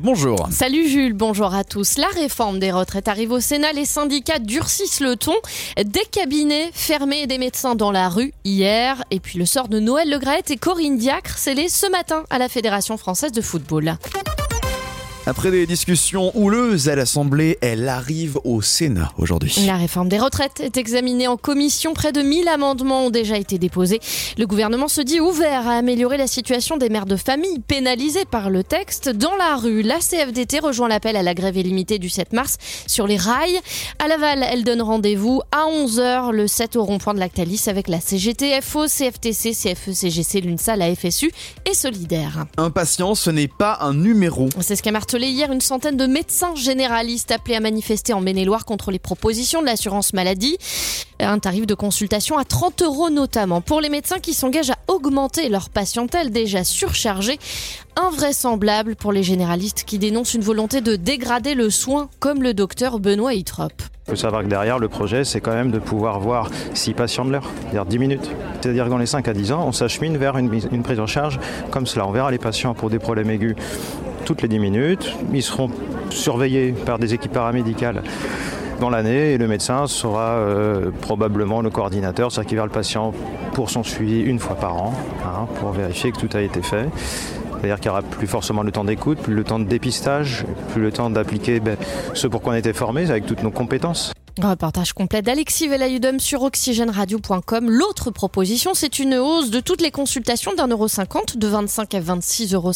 Bonjour. Salut Jules, bonjour à tous. La réforme des retraites arrive au Sénat. Les syndicats durcissent le ton. Des cabinets fermés et des médecins dans la rue hier. Et puis le sort de Noël Le et Corinne Diacre scellé ce matin à la Fédération française de football. Après des discussions houleuses à l'Assemblée, elle arrive au Sénat aujourd'hui. La réforme des retraites est examinée en commission. Près de 1000 amendements ont déjà été déposés. Le gouvernement se dit ouvert à améliorer la situation des mères de famille pénalisées par le texte. Dans la rue, la CFDT rejoint l'appel à la grève illimitée du 7 mars sur les rails. À Laval, elle donne rendez-vous à 11h le 7 au rond-point de Lactalis avec la CGT, FO, CFTC, CFE, CGC, l'UNSA, la FSU et Solidaire. Un patient, ce n'est pas un numéro. C'est ce qu'a hier une centaine de médecins généralistes appelés à manifester en Maine-et-Loire contre les propositions de l'assurance maladie. Un tarif de consultation à 30 euros notamment pour les médecins qui s'engagent à augmenter leur patientèle déjà surchargée. Invraisemblable pour les généralistes qui dénoncent une volonté de dégrader le soin comme le docteur Benoît Hitrop. Il faut savoir que derrière le projet, c'est quand même de pouvoir voir 6 patients de l'heure, c'est-à-dire 10 minutes. C'est-à-dire que dans les 5 à 10 ans, on s'achemine vers une, une prise en charge comme cela. On verra les patients pour des problèmes aigus toutes les 10 minutes. Ils seront surveillés par des équipes paramédicales dans l'année et le médecin sera euh, probablement le coordinateur, c'est-à-dire qu'il verra le patient pour son suivi une fois par an, hein, pour vérifier que tout a été fait. C'est-à-dire qu'il n'y aura plus forcément le temps d'écoute, plus le temps de dépistage, plus le temps d'appliquer ben, ce pour quoi on était formé avec toutes nos compétences. Reportage complet d'Alexis Velayudum sur oxygèneradio.com. L'autre proposition, c'est une hausse de toutes les consultations d'un euro cinquante, de 25 à 26,50 euros.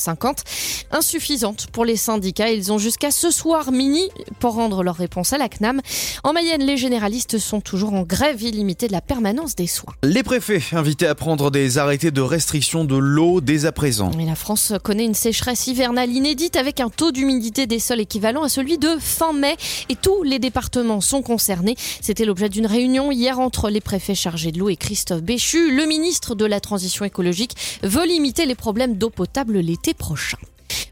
Insuffisante pour les syndicats. Ils ont jusqu'à ce soir mini pour rendre leur réponse à la CNAM. En Mayenne, les généralistes sont toujours en grève illimitée de la permanence des soins. Les préfets invités à prendre des arrêtés de restriction de l'eau dès à présent. Mais la France connaît une sécheresse hivernale inédite avec un taux d'humidité des sols équivalent à celui de fin mai et tous les départements sont concernés c'était l'objet d'une réunion hier entre les préfets chargés de l'eau et Christophe Béchu. Le ministre de la Transition écologique veut limiter les problèmes d'eau potable l'été prochain.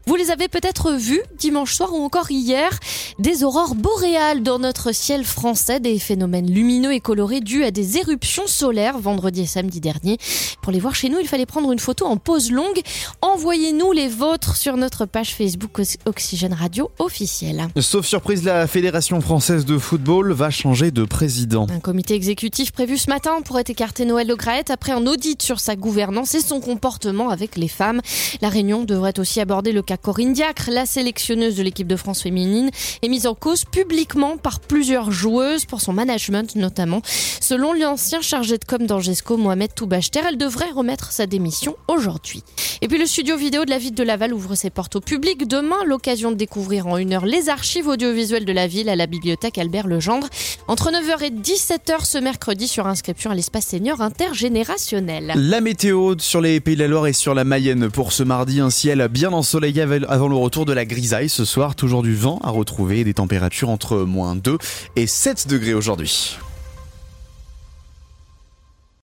Vous les avez peut-être vus dimanche soir ou encore hier, des aurores boréales dans notre ciel français, des phénomènes lumineux et colorés dus à des éruptions solaires vendredi et samedi dernier. Pour les voir chez nous, il fallait prendre une photo en pause longue. Envoyez-nous les vôtres sur notre page Facebook Oxygène Radio officielle. Sauf surprise, la Fédération française de football va changer de président. Un comité exécutif prévu ce matin pourrait écarter Noël Le Graët après un audit sur sa gouvernance et son comportement avec les femmes. La réunion devrait aussi aborder le Corinne Diacre, la sélectionneuse de l'équipe de France féminine, est mise en cause publiquement par plusieurs joueuses pour son management notamment. Selon l'ancien chargé de com d'Angesco, Mohamed Toubachter, elle devrait remettre sa démission aujourd'hui. Et puis le studio vidéo de la ville de Laval ouvre ses portes au public. Demain, l'occasion de découvrir en une heure les archives audiovisuelles de la ville à la bibliothèque Albert Legendre. Entre 9h et 17h ce mercredi sur inscription à l'espace senior intergénérationnel. La météo sur les Pays de la Loire et sur la Mayenne pour ce mardi, un ciel bien ensoleillé avant le retour de la grisaille ce soir. Toujours du vent à retrouver des températures entre moins 2 et 7 degrés aujourd'hui.